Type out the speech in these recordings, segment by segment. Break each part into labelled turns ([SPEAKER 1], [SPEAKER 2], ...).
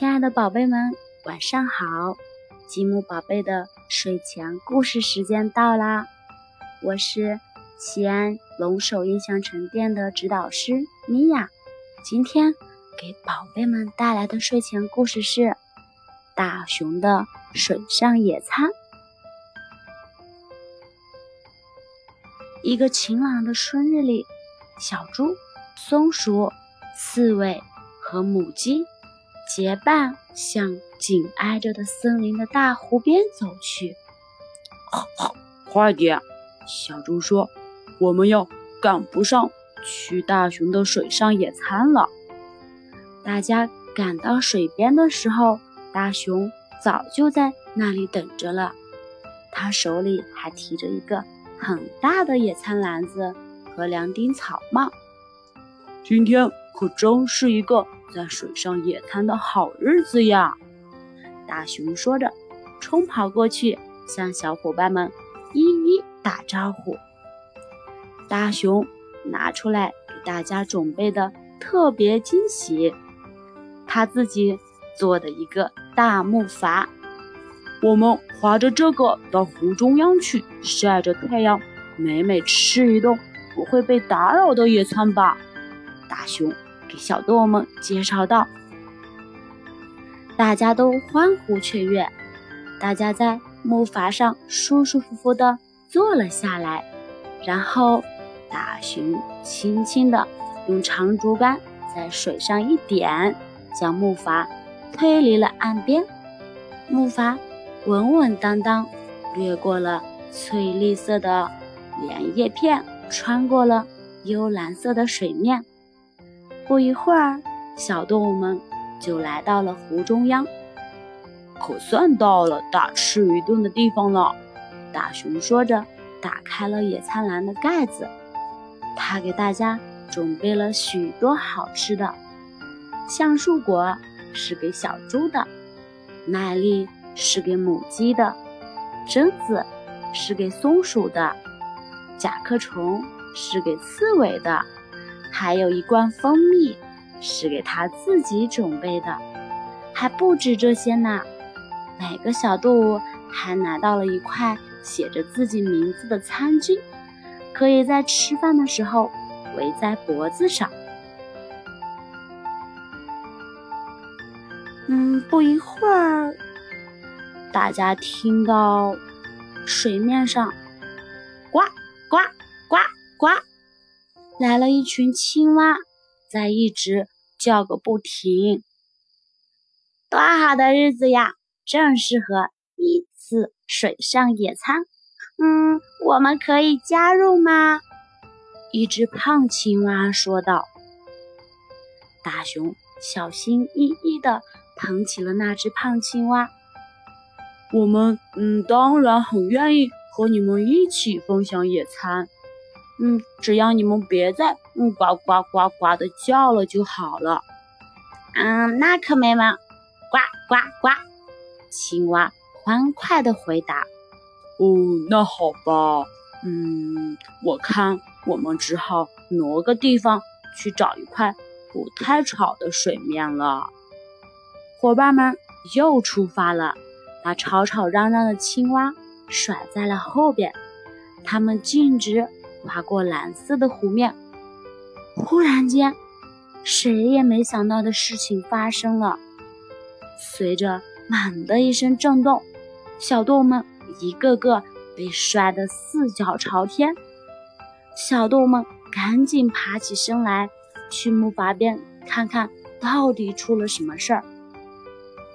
[SPEAKER 1] 亲爱的宝贝们，晚上好！积木宝贝的睡前故事时间到啦！我是西安龙首印象沉淀的指导师米娅，今天给宝贝们带来的睡前故事是《大熊的水上野餐》。一个晴朗的春日里，小猪、松鼠、刺猬和母鸡。结伴向紧挨着的森林的大湖边走去。
[SPEAKER 2] 快点！小猪说：“我们要赶不上去大熊的水上野餐了。”
[SPEAKER 1] 大家赶到水边的时候，大熊早就在那里等着了。他手里还提着一个很大的野餐篮子和两顶草帽。
[SPEAKER 2] 今天可真是一个。在水上野餐的好日子呀！
[SPEAKER 1] 大熊说着，冲跑过去向小伙伴们一一打招呼。大熊拿出来给大家准备的特别惊喜，他自己做的一个大木筏。
[SPEAKER 2] 我们划着这个到湖中央去，晒着太阳，美美吃一顿不会被打扰的野餐吧！
[SPEAKER 1] 大熊。给小动物们介绍道，大家都欢呼雀跃。大家在木筏上舒舒服服地坐了下来，然后大熊轻轻地用长竹竿在水上一点，将木筏推离了岸边。木筏稳稳当当掠过了翠绿色的莲叶片，穿过了幽蓝色的水面。不一会儿，小动物们就来到了湖中央，
[SPEAKER 2] 可算到了大吃一顿的地方了。
[SPEAKER 1] 大熊说着，打开了野餐篮的盖子。他给大家准备了许多好吃的，橡树果是给小猪的，麦粒是给母鸡的，榛子是给松鼠的，甲壳虫是给刺猬的。还有一罐蜂蜜是给他自己准备的，还不止这些呢。每个小动物还拿到了一块写着自己名字的餐巾，可以在吃饭的时候围在脖子上。嗯，不一会儿，大家听到水面上呱呱呱呱。来了一群青蛙，在一直叫个不停。多好的日子呀，正适合一次水上野餐。嗯，我们可以加入吗？一只胖青蛙说道。大熊小心翼翼地捧起了那只胖青蛙。
[SPEAKER 2] 我们嗯，当然很愿意和你们一起分享野餐。嗯，只要你们别再嗯呱呱呱呱的叫了就好了。
[SPEAKER 1] 嗯，那可没嘛，呱呱呱！青蛙欢快的回答。
[SPEAKER 2] 哦，那好吧。嗯，我看我们只好挪个地方去找一块不太吵的水面了。
[SPEAKER 1] 伙伴们又出发了，把吵吵嚷嚷的青蛙甩在了后边。他们径直。划过蓝色的湖面，忽然间，谁也没想到的事情发生了。随着“猛”的一声震动，小动物们一个个被摔得四脚朝天。小动物们赶紧爬起身来，去木筏边看看到底出了什么事儿。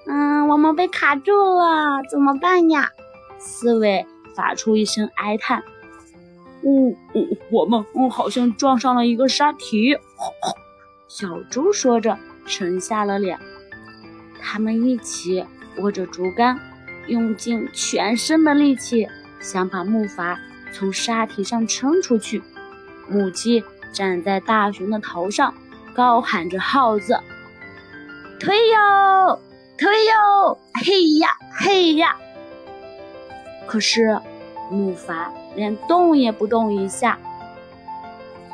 [SPEAKER 1] 嗯，我们被卡住了，怎么办呀？刺猬发出一声哀叹。
[SPEAKER 2] 呜呜，我们好像撞上了一个沙体。
[SPEAKER 1] 小猪说着，沉下了脸。他们一起握着竹竿，用尽全身的力气，想把木筏从沙体上撑出去。母鸡站在大熊的头上，高喊着号子：“推哟，推哟，嘿呀，嘿呀！”可是木筏。连动也不动一下。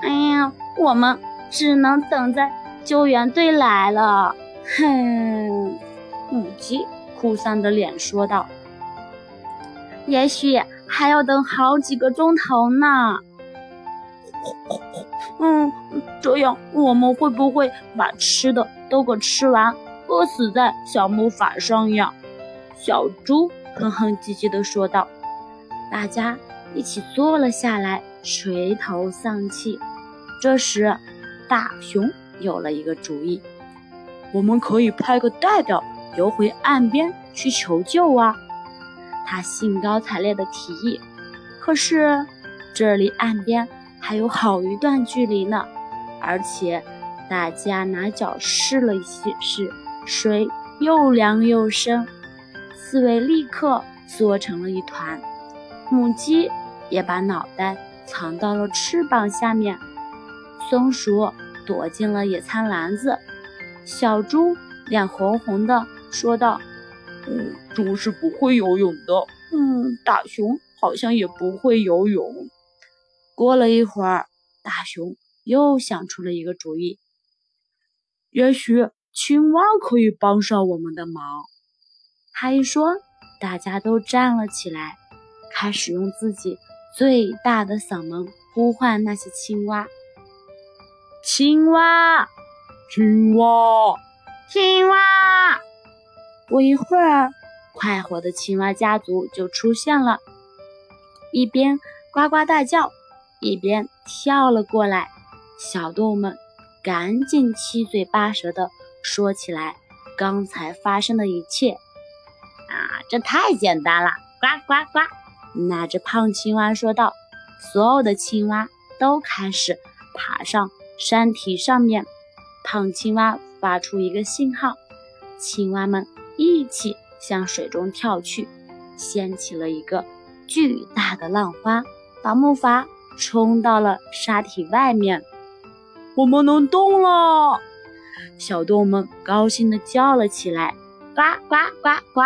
[SPEAKER 1] 哎呀，我们只能等在救援队来了。哼！母鸡哭丧着脸说道：“也许还要等好几个钟头呢。”
[SPEAKER 2] 嗯，这样我们会不会把吃的都给吃完，饿死在小木筏上呀？
[SPEAKER 1] 小猪哼哼唧唧地说道。大家一起坐了下来，垂头丧气。这时，大熊有了一个主意：
[SPEAKER 2] 我们可以派个代表游回岸边去求救啊！
[SPEAKER 1] 他兴高采烈地提议。可是，这离岸边……还有好一段距离呢，而且大家拿脚试了一试，水又凉又深，刺猬立刻缩成了一团。母鸡也把脑袋藏到了翅膀下面，松鼠躲进了野餐篮子，小猪脸红红的说道：“
[SPEAKER 2] 嗯，猪是不会游泳的。嗯，大熊好像也不会游泳。”
[SPEAKER 1] 过了一会儿，大熊又想出了一个主意。
[SPEAKER 2] 也许青蛙可以帮上我们的忙。
[SPEAKER 1] 他一说，大家都站了起来，开始用自己最大的嗓门呼唤那些青蛙：“青蛙，
[SPEAKER 2] 青蛙，
[SPEAKER 1] 青蛙！”不一会儿，快活的青蛙家族就出现了，一边呱呱大叫。一边跳了过来，小动物们赶紧七嘴八舌地说起来刚才发生的一切。啊，这太简单了！呱呱呱！那只胖青蛙说道。所有的青蛙都开始爬上山体上面。胖青蛙发出一个信号，青蛙们一起向水中跳去，掀起了一个巨大的浪花，把木筏。冲到了沙体外面，
[SPEAKER 2] 我们能动了！
[SPEAKER 1] 小动物们高兴地叫了起来，呱呱呱呱！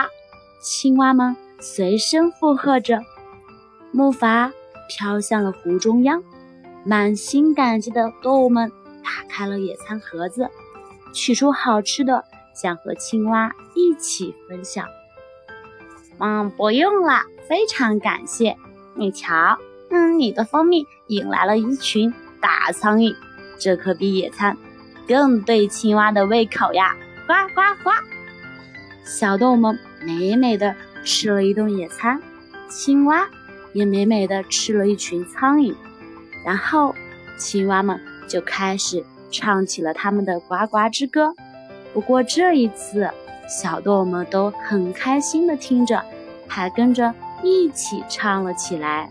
[SPEAKER 1] 青蛙们随声附和着。木筏飘向了湖中央，满心感激的动物们打开了野餐盒子，取出好吃的，想和青蛙一起分享。嗯，不用了，非常感谢。你瞧。嗯，你的蜂蜜引来了一群大苍蝇，这可比野餐更对青蛙的胃口呀！呱呱呱！小动物们美美的吃了一顿野餐，青蛙也美美的吃了一群苍蝇，然后青蛙们就开始唱起了他们的呱呱之歌。不过这一次，小动物们都很开心的听着，还跟着一起唱了起来。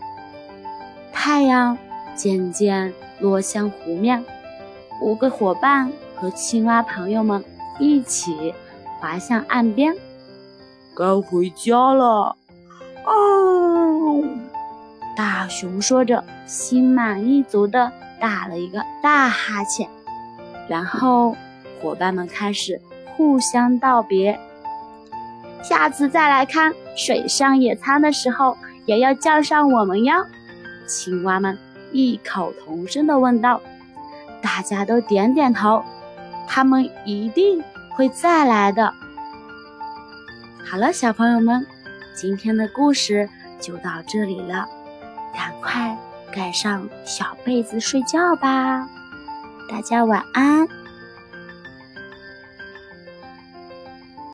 [SPEAKER 1] 太阳渐渐落向湖面，五个伙伴和青蛙朋友们一起滑向岸边。
[SPEAKER 2] 该回家了，
[SPEAKER 1] 啊！大熊说着，心满意足地打了一个大哈欠。然后，伙伴们开始互相道别。下次再来看水上野餐的时候，也要叫上我们哟。青蛙们异口同声地问道：“大家都点点头，他们一定会再来的。”好了，小朋友们，今天的故事就到这里了，赶快盖上小被子睡觉吧，大家晚安。